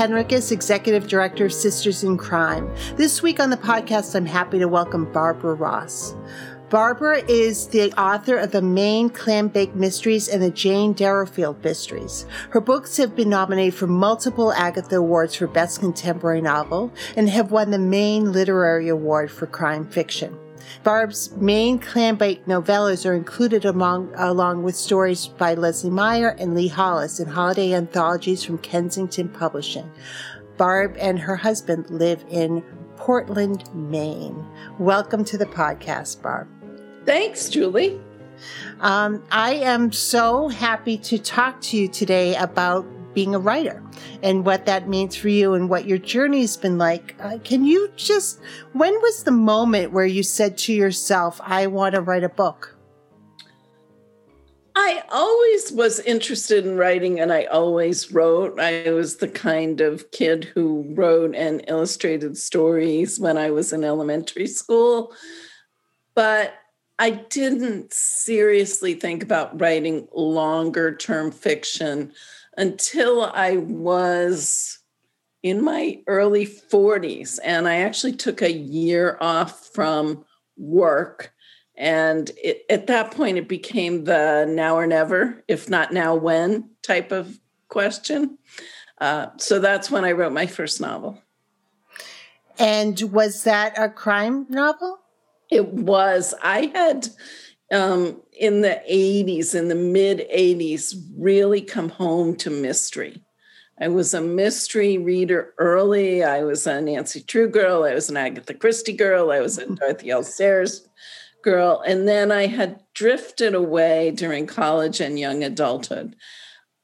Hennrikus, Executive Director of Sisters in Crime. This week on the podcast, I'm happy to welcome Barbara Ross. Barbara is the author of the Maine Clambake Mysteries and the Jane Darrowfield Mysteries. Her books have been nominated for multiple Agatha Awards for Best Contemporary Novel and have won the Maine Literary Award for Crime Fiction. Barb's Maine Clambake novellas are included among, along with stories by Leslie Meier and Lee Hollis in holiday anthologies from Kensington Publishing. Barb and her husband live in Portland, Maine. Welcome to the podcast, Barb. Thanks, Julie. Um, I am so happy to talk to you today about being a writer and what that means for you and what your journey's been like. Uh, can you just, when was the moment where you said to yourself, I want to write a book? I always was interested in writing and I always wrote. I was the kind of kid who wrote and illustrated stories when I was in elementary school. But I didn't seriously think about writing longer term fiction until I was in my early 40s. And I actually took a year off from work. And it, at that point, it became the now or never, if not now, when type of question. Uh, so that's when I wrote my first novel. And was that a crime novel? It was. I had um, in the 80s, in the mid 80s, really come home to mystery. I was a mystery reader early. I was a Nancy Drew girl. I was an Agatha Christie girl. I was a Dorothy L. Sayers girl. And then I had drifted away during college and young adulthood.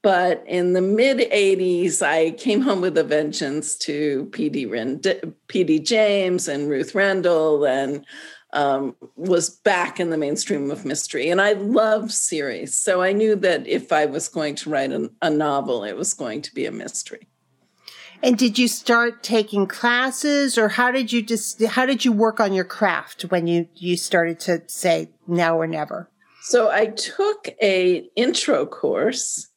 But in the mid 80s, I came home with a vengeance to P.D. Rind- P.D. James and Ruth Rendell and um, was back in the mainstream of mystery. And I love series. So I knew that if I was going to write a, a novel, it was going to be a mystery. And did you start taking classes or how did you just how did you work on your craft when you you started to say now or never? So I took a intro course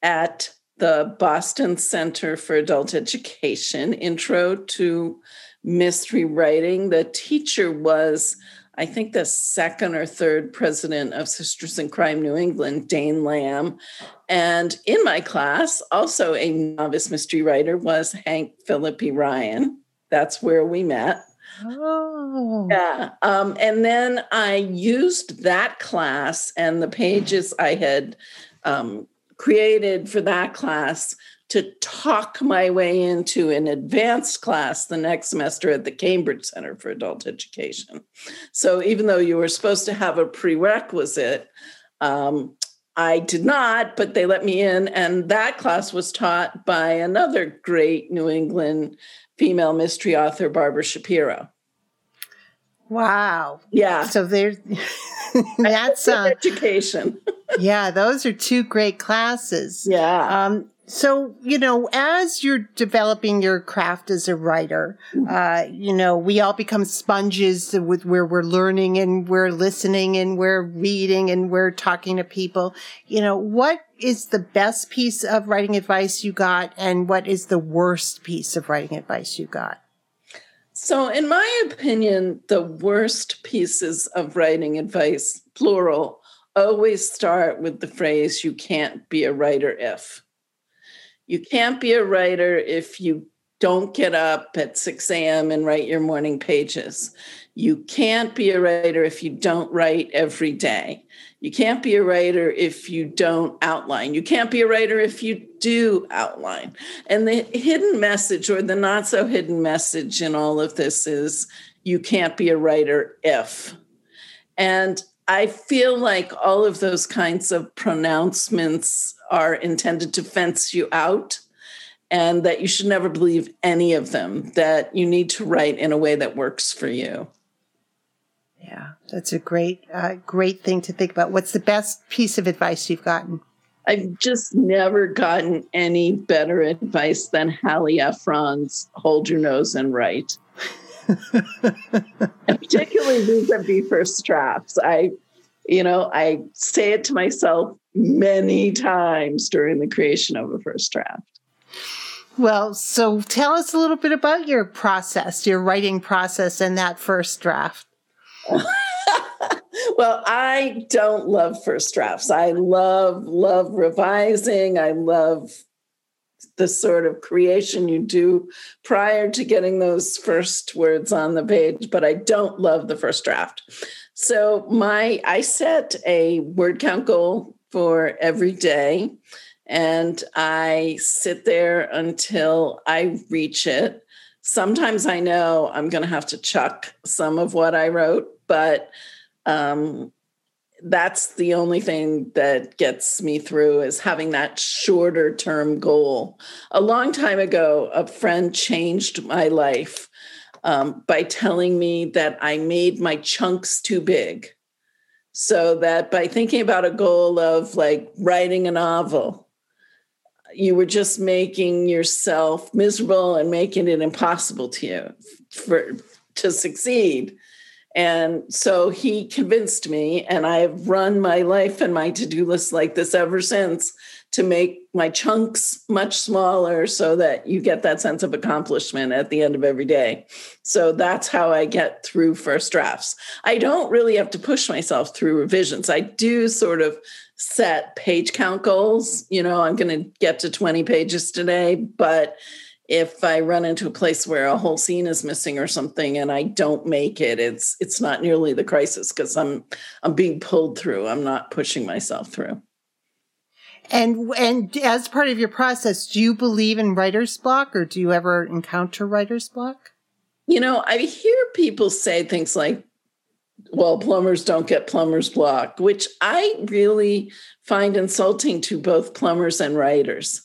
at the Boston Center for Adult Education, Intro to mystery writing. The teacher was, I think, the second or third president of Sisters in Crime New England, Dane Lamb. And in my class, also a novice mystery writer was Hank Phillippi Ryan. That's where we met. Oh. Yeah. Um, and then I used that class and the pages I had um, created for that class to talk my way into an advanced class the next semester at the Cambridge Center for Adult Education. So even though you were supposed to have a prerequisite, um, I did not, but they let me in. And that class was taught by another great New England female mystery author, Barbara Shapiro. Wow. Yeah. So there's that's uh, education. yeah, those are two great classes. Yeah. Um, so, you know, as you're developing your craft as a writer, uh, you know, we all become sponges with where we're learning and we're listening and we're reading and we're talking to people. You know, what is the best piece of writing advice you got and what is the worst piece of writing advice you got? So, in my opinion, the worst pieces of writing advice, plural, always start with the phrase, you can't be a writer if. You can't be a writer if you don't get up at 6 a.m. and write your morning pages. You can't be a writer if you don't write every day. You can't be a writer if you don't outline. You can't be a writer if you do outline. And the hidden message or the not so hidden message in all of this is you can't be a writer if. And I feel like all of those kinds of pronouncements are intended to fence you out and that you should never believe any of them, that you need to write in a way that works for you. Yeah, that's a great, uh, great thing to think about. What's the best piece of advice you've gotten? I've just never gotten any better advice than Hallie Ephron's "Hold Your Nose and Write," and particularly vis-a-vis first drafts. I, you know, I say it to myself many times during the creation of a first draft. Well, so tell us a little bit about your process, your writing process, and that first draft. well, I don't love first drafts. I love, love revising. I love the sort of creation you do prior to getting those first words on the page, but I don't love the first draft. So my I set a word count goal for every day and I sit there until I reach it. Sometimes I know I'm going to have to chuck some of what I wrote but um, that's the only thing that gets me through is having that shorter term goal. A long time ago, a friend changed my life um, by telling me that I made my chunks too big. So that by thinking about a goal of like writing a novel, you were just making yourself miserable and making it impossible to you for to succeed. And so he convinced me, and I've run my life and my to do list like this ever since to make my chunks much smaller so that you get that sense of accomplishment at the end of every day. So that's how I get through first drafts. I don't really have to push myself through revisions. I do sort of set page count goals. You know, I'm going to get to 20 pages today, but if I run into a place where a whole scene is missing or something and I don't make it, it's it's not nearly the crisis because I'm I'm being pulled through. I'm not pushing myself through. And and as part of your process, do you believe in writer's block or do you ever encounter writer's block? You know, I hear people say things like, well, plumbers don't get plumber's block, which I really find insulting to both plumbers and writers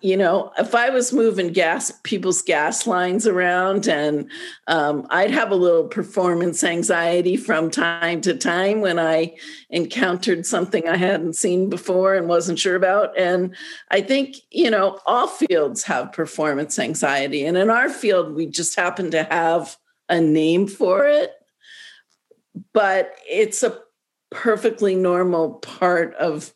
you know, if I was moving gas, people's gas lines around, and um, I'd have a little performance anxiety from time to time when I encountered something I hadn't seen before and wasn't sure about. And I think, you know, all fields have performance anxiety. And in our field, we just happen to have a name for it, but it's a perfectly normal part of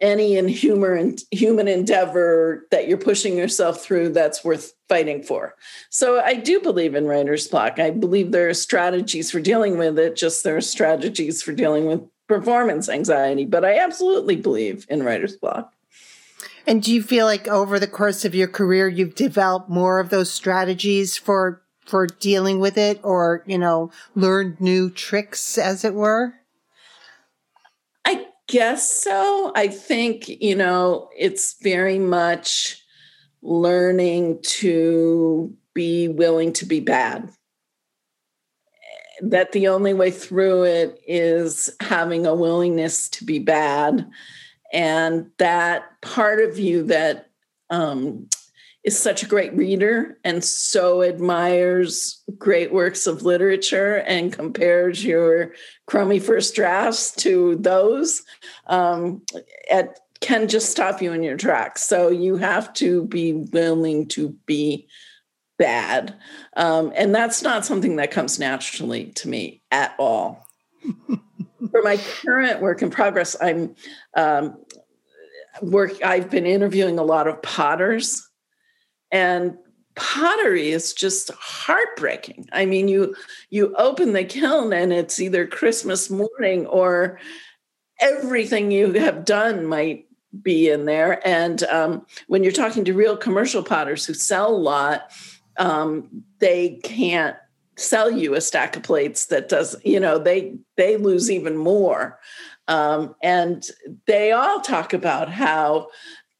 any in humor and human endeavor that you're pushing yourself through that's worth fighting for. So I do believe in writer's block. I believe there are strategies for dealing with it, just there are strategies for dealing with performance anxiety. But I absolutely believe in writer's block. And do you feel like over the course of your career you've developed more of those strategies for for dealing with it or, you know, learned new tricks as it were? Guess so. I think, you know, it's very much learning to be willing to be bad. That the only way through it is having a willingness to be bad. And that part of you that um, is such a great reader and so admires great works of literature and compares your crummy first drafts to those um, at, can just stop you in your tracks. So you have to be willing to be bad. Um, and that's not something that comes naturally to me at all. For my current work in progress, I'm um, work. I've been interviewing a lot of potters and pottery is just heartbreaking. I mean you you open the kiln and it's either christmas morning or everything you have done might be in there. And um, when you're talking to real commercial potters who sell a lot um, they can't sell you a stack of plates that does you know they they lose even more. Um, and they all talk about how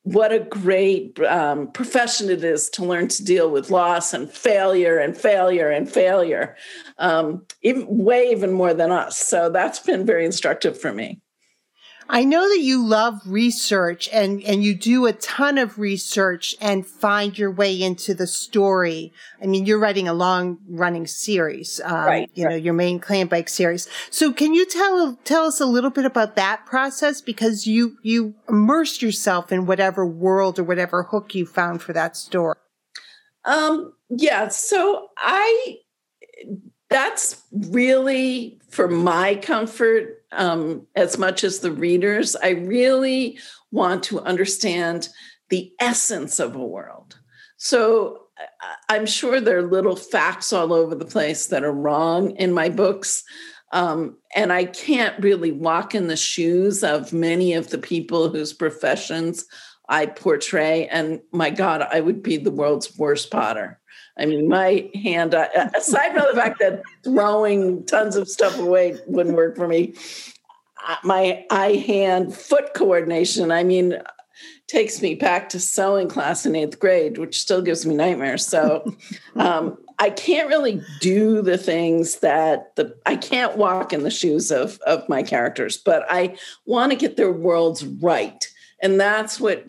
what a great um, profession it is to learn to deal with loss and failure and failure and failure, um, even, way even more than us. So that's been very instructive for me. I know that you love research and, and you do a ton of research and find your way into the story. I mean, you're writing a long running series, um, right, you right. know, your main clan Clambake series. So can you tell, tell us a little bit about that process? Because you, you immersed yourself in whatever world or whatever hook you found for that story. Um, yeah. So I, that's really for my comfort um, as much as the readers. I really want to understand the essence of a world. So I'm sure there are little facts all over the place that are wrong in my books. Um, and I can't really walk in the shoes of many of the people whose professions I portray. And my God, I would be the world's worst potter. I mean, my hand, aside from the fact that throwing tons of stuff away wouldn't work for me, my eye hand foot coordination, I mean, takes me back to sewing class in eighth grade, which still gives me nightmares. So um, I can't really do the things that the I can't walk in the shoes of of my characters, but I want to get their worlds right. And that's what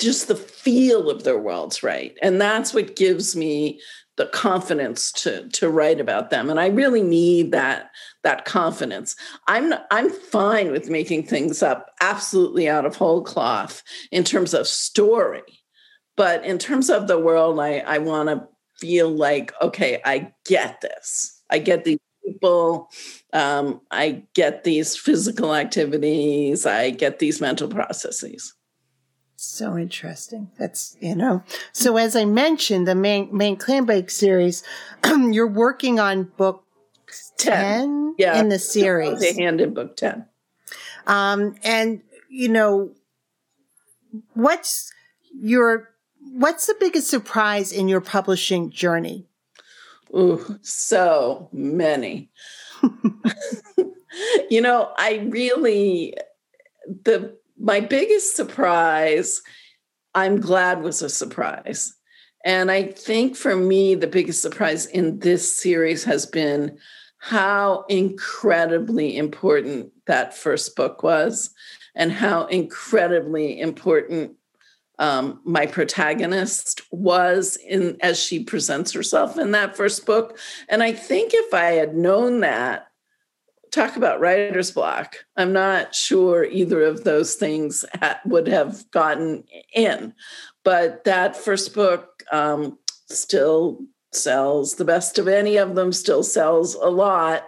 just the feel of their worlds right? And that's what gives me the confidence to to write about them. And i really need that that confidence. I'm i'm fine with making things up absolutely out of whole cloth in terms of story. But in terms of the world i i want to feel like okay i get this. I get these people um, i get these physical activities i get these mental processes so interesting. That's, you know, so as I mentioned, the Maine, Maine Clambake series, you're working on book 10, 10 yeah, in the series. The hand in book 10. Um, and, you know, what's your, what's the biggest surprise in your publishing journey? Ooh, so many. you know, I really, the my biggest surprise, I'm glad was a surprise. And I think for me, the biggest surprise in this series has been how incredibly important that first book was and how incredibly important um, my protagonist was in as she presents herself in that first book and i think if i had known that talk about writer's block. I'm not sure either of those things ha- would have gotten in, but that first book um, still sells. The best of any of them still sells a lot.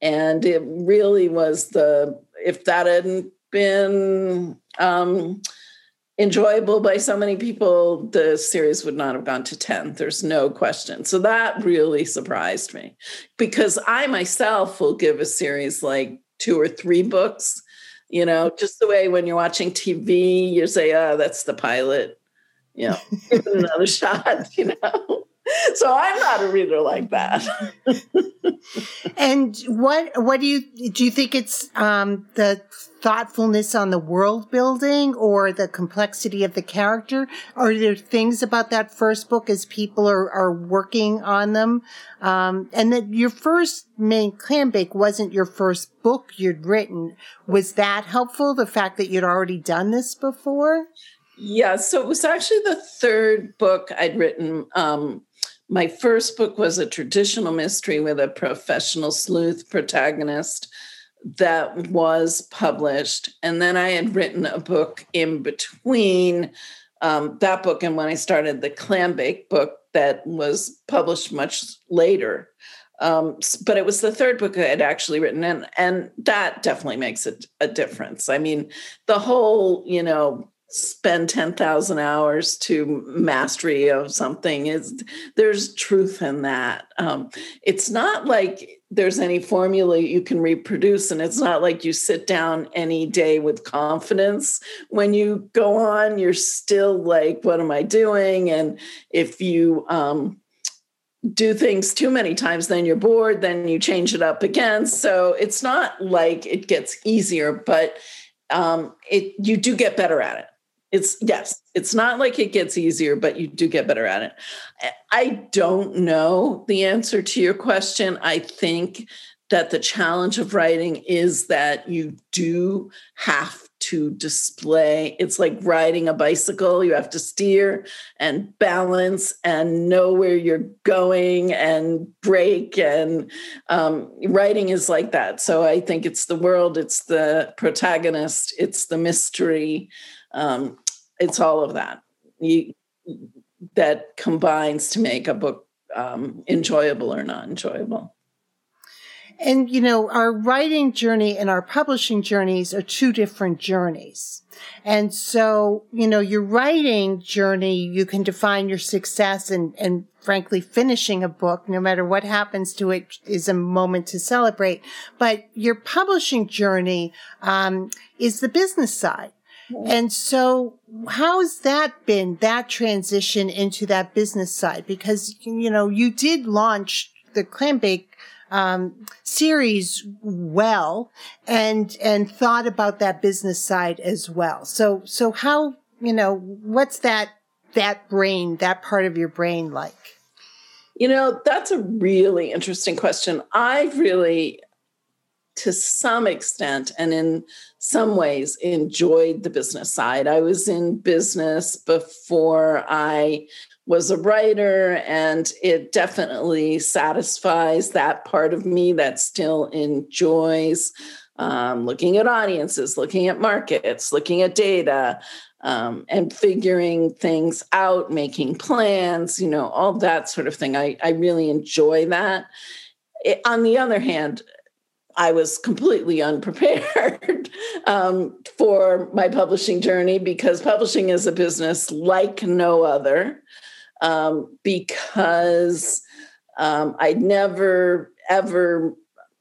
And it really was the, if that hadn't been um, enjoyable by so many people, the series would not have gone to 10. There's no question. So that really surprised me because I myself will give a series like two or three books, you know, just the way when you're watching TV, you say, oh, that's the pilot, you know, give it another shot, you know. So I'm not a reader like that. and what what do you do you think it's um the thoughtfulness on the world building or the complexity of the character? Are there things about that first book as people are, are working on them? Um, and that your first Maine Clambake wasn't your first book you'd written. Was that helpful? The fact that you'd already done this before? Yeah, so it was actually the third book I'd written. Um, my first book was a traditional mystery with a professional sleuth protagonist that was published. And then I had written a book in between um, that book and when I started the Clambake book that was published much later. Um, but it was the third book I had actually written, and and that definitely makes a, a difference. I mean, the whole you know spend 10,000 hours to mastery of something is there's truth in that. Um, it's not like there's any formula you can reproduce and it's not like you sit down any day with confidence when you go on. You're still like what am i doing? And if you um, do things too many times then you're bored then you change it up again. So it's not like it gets easier but um, it you do get better at it It's yes, it's not like it gets easier, but you do get better at it. I don't know the answer to your question. I think that the challenge of writing is that you do have to display. It's like riding a bicycle. You have to steer and balance and know where you're going and brake. And um, writing is like that. So I think it's the world, it's the protagonist, it's the mystery, um, it's all of that. You, that combines to make a book um, enjoyable or not enjoyable. And, you know, our writing journey and our publishing journeys are two different journeys. And so, you know, your writing journey, you can define your success and, and frankly, finishing a book, no matter what happens to it, is a moment to celebrate. But your publishing journey, um, is the business side. And so how's that been, that transition into that business side? Because, you know, you did launch the Clambake um, series well and and thought about that business side as well. So so how you know what's that that brain that part of your brain like? You know that's a really interesting question. I've really to some extent and in some ways enjoyed the business side. I was in business before I was a writer, and it definitely satisfies that part of me that still enjoys um, looking at audiences, looking at markets, looking at data, um, and figuring things out, making plans, you know, all that sort of thing. I, I really enjoy that. It, on the other hand, I was completely unprepared um, for my publishing journey because publishing is a business like no other um, because um, I'd never ever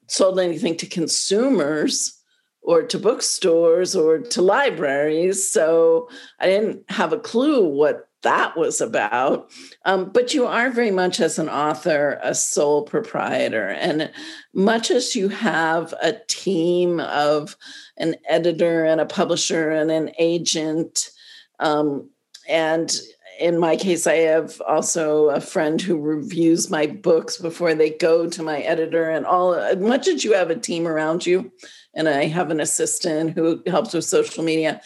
sold anything to consumers or to bookstores or to libraries. So I didn't have a clue what that was about. Um, but you are very much, as an author, a sole proprietor. And much as you have a team of an editor and a publisher and an agent, um, and in my case, I have also a friend who reviews my books before they go to my editor, and all. As Much as you have a team around you, and I have an assistant who helps with social media,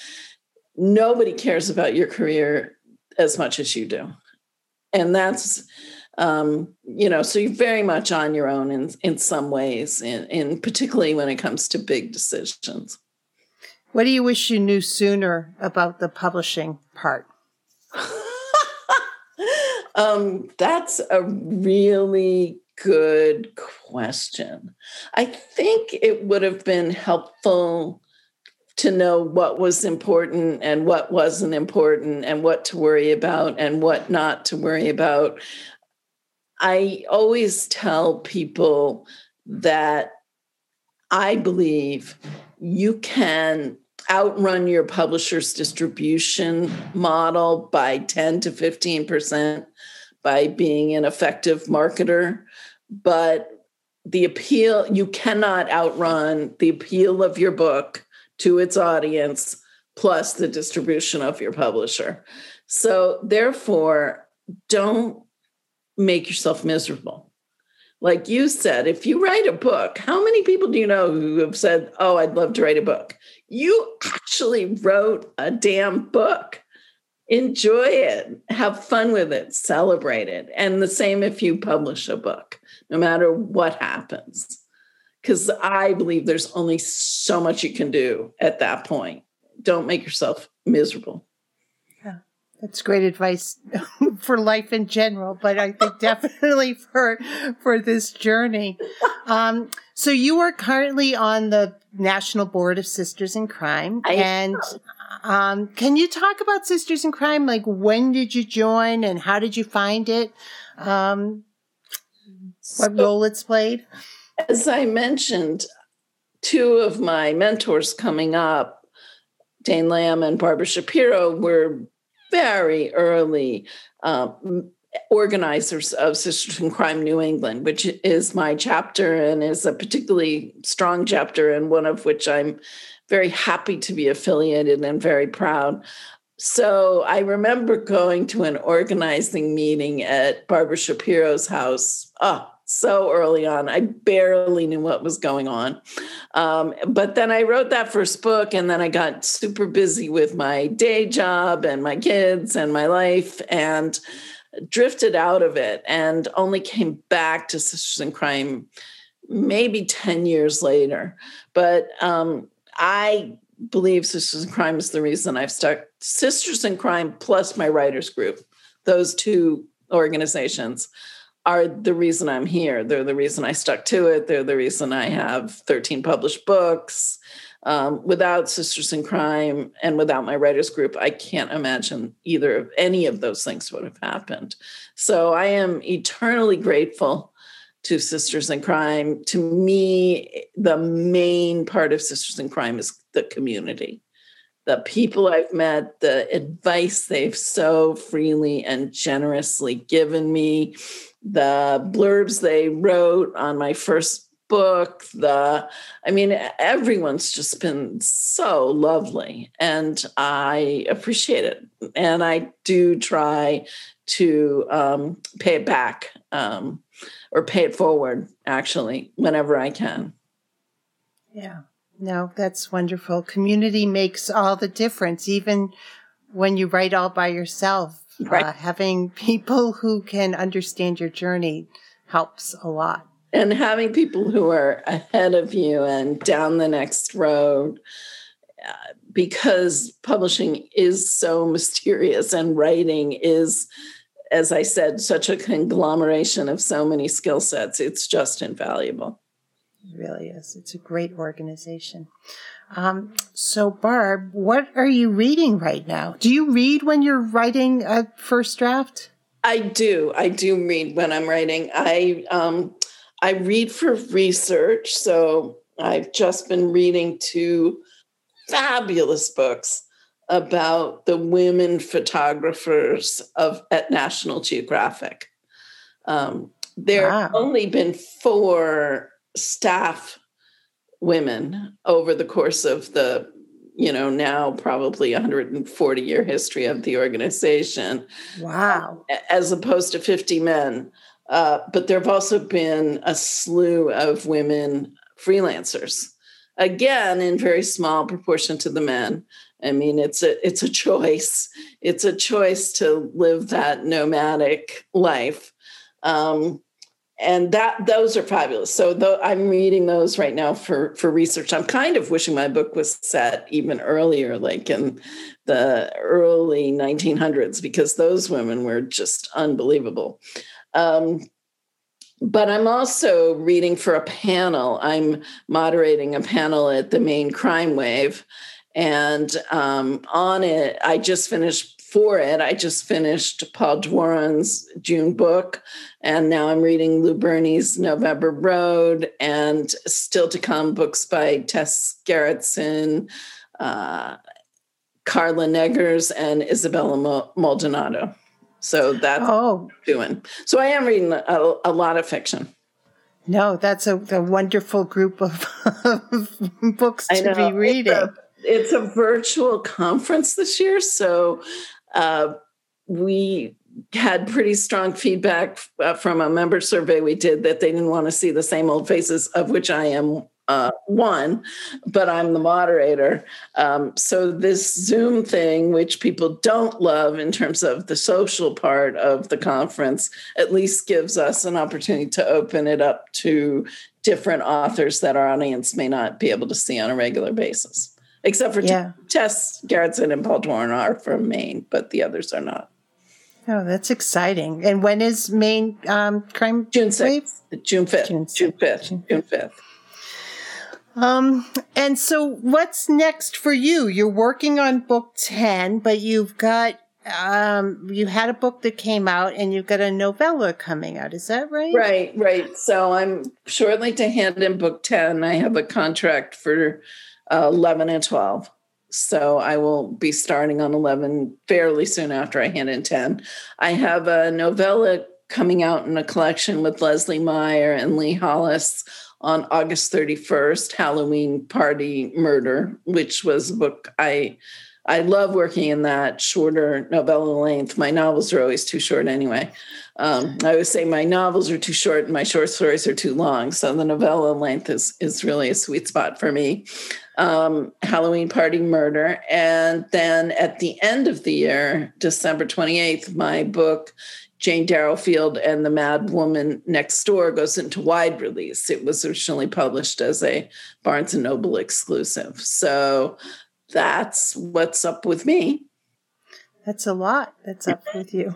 nobody cares about your career as much as you do, and that's um, you know. So you're very much on your own in in some ways, in, in particularly when it comes to big decisions. What do you wish you knew sooner about the publishing part? Um, that's a really good question. I think it would have been helpful to know what was important and what wasn't important and what to worry about and what not to worry about. I always tell people that I believe you can outrun your publisher's distribution model by 10 to 15% by being an effective marketer. But the appeal, you cannot outrun the appeal of your book to its audience plus the distribution of your publisher. So, therefore, don't make yourself miserable like you said, if you write a book, how many people do you know who have said, Oh, I'd love to write a book? You actually wrote a damn book. Enjoy it, have fun with it, celebrate it. And the same if you publish a book, no matter what happens. Because I believe there's only so much you can do at that point. Don't make yourself miserable. Yeah, That's great advice for life in general, but I think definitely for for this journey. Um, so you are currently on the National Board of Sisters in Crime, I and um, can you talk about Sisters in Crime? Like, when did you join, and how did you find it? Um, what so, role it's played? As I mentioned, two of my mentors coming up, Dane Lamb and Barbara Shapiro, were very early um, organizers of Sisters in Crime New England, which is my chapter and is a particularly strong chapter, and one of which I'm very happy to be affiliated and very proud. so I remember going to an organizing meeting at Barbara Shapiro's house. Oh, so early on. I barely knew what was going on. Um, but then I wrote that first book, and then I got super busy with my day job and my kids and my life and drifted out of it and only came back to Sisters in Crime maybe 10 years later. But um, I believe Sisters in Crime is the reason I've stuck Sisters in Crime plus my writers group, those two organizations are the reason I'm here. They're the reason I stuck to it. They're the reason I have 13 published books. Um, without Sisters in Crime and without my writers group, I can't imagine either of any of those things would have happened. So I am eternally grateful to Sisters in Crime. To me, the main part of Sisters in Crime is the community. The people I've met, the advice they've so freely and generously given me, the blurbs they wrote on my first book the i mean everyone's just been so lovely and i appreciate it. And i do try to um, pay it back um, or pay it forward actually whenever i can. Yeah. No that's wonderful. Community makes all the difference even when you write all by yourself right. Uh, having people who can understand your journey helps a lot. And having people who are ahead of you and down the next road, uh, because publishing is so mysterious and writing is, as I said, such a conglomeration of so many skill sets. It's just invaluable. It really is. It's a great organization. Um, so, Barb, what are you reading right now? Do you read when you're writing a first draft? I do. I do read when I'm writing. I um, I read for research. So I've just been reading two fabulous books about the women photographers of at National Geographic. Um, there wow. have only been four staff women over the course of the you know now probably 140 year history of the organization wow. as opposed to 50 men. Uh, but there have also been a slew of women freelancers again in very small proportion to the men. I mean it's a it's a choice. It's a choice to live that nomadic life. Um, and that those are fabulous. So I'm reading those right now for for research. I'm kind of wishing my book was set even earlier, like in the early 1900s, because those women were just unbelievable. Um, but I'm also reading for a panel. I'm moderating a panel at the Maine Crime Wave. And um, on it, I just finished for it. I just finished Paul Doiron's June book, and now I'm reading Lou Berney's November Road, and still to come books by Tess Gerritsen, uh, Carla Neggers, and Isabella Maldonado. So that's oh. doing. So I am reading a, a lot of fiction. No, that's a, a wonderful group of, books to be reading. It's a, it's a virtual conference this year, so uh, we had pretty strong feedback uh, from a member survey we did that they didn't want to see the same old faces, of which I am uh, one, but I'm the moderator. Um, so this Zoom thing, which people don't love in terms of the social part of the conference, at least gives us an opportunity to open it up to different authors that our audience may not be able to see on a regular basis except for yeah. Tess Gerritsen and Paul Doiron are from Maine, but the others are not. Oh, that's exciting! And when is Maine um, crime? June sixth, June fifth, June fifth, June fifth. Um, and so what's next for you? You're working on book 10, but you've got, um, you had a book that came out and you've got a novella coming out. Is that right? Right, right. So I'm shortly to hand in book 10. I have a contract for uh, 11 and 12. So I will be starting on 11 fairly soon after I hand in 10. I have a novella coming out in a collection with Leslie Meier and Lee Hollis on August 31st, Halloween Party Murder, which was a book I I love working in that shorter novella length. My novels are always too short anyway. Um, I always say my novels are too short and my short stories are too long. So the novella length is is really a sweet spot for me. Um, Halloween Party Murder. And then at the end of the year, December 28th, my book, Jane Darrowfield and the Mad Woman Next Door, goes into wide release. It was originally published as a Barnes and Noble exclusive. So that's what's up with me. That's a lot that's up with you.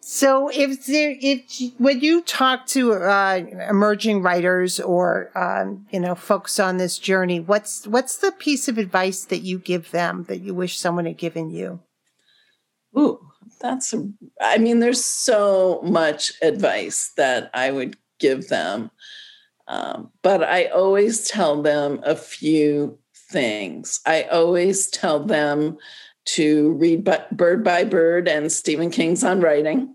so if there, if when you talk to uh, emerging writers or um, you know folks on this journey, what's what's the piece of advice that you give them that you wish someone had given you? Ooh, that's a, I mean, there's so much advice that I would give them. Um, but I always tell them a few things. I always tell them to read Bird by Bird and Stephen King's on writing.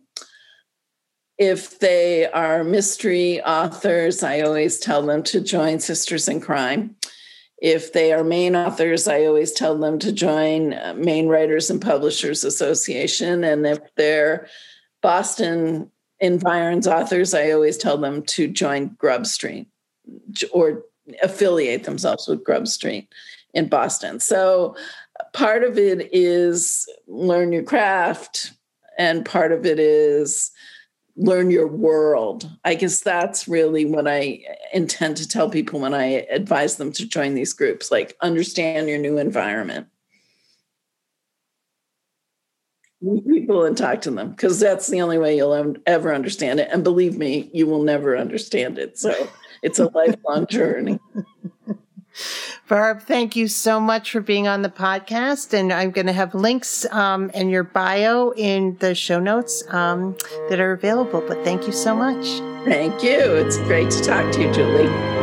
If they are mystery authors, I always tell them to join Sisters in Crime. If they are Maine authors, I always tell them to join uh, Maine Writers and Publishers Association. And if they're Boston Environs authors, I always tell them to join Grub Street or affiliate themselves with Grub Street in Boston. So part of it is learn your craft, and part of it is learn your world. I guess that's really what I intend to tell people when I advise them to join these groups like, understand your new environment. People and talk to them because that's the only way you'll ever understand it. And believe me, you will never understand it. So it's a lifelong journey. Barb, thank you so much for being on the podcast. And I'm going to have links um, in your bio in the show notes um, that are available. But thank you so much. Thank you. It's great to talk to you, Julie.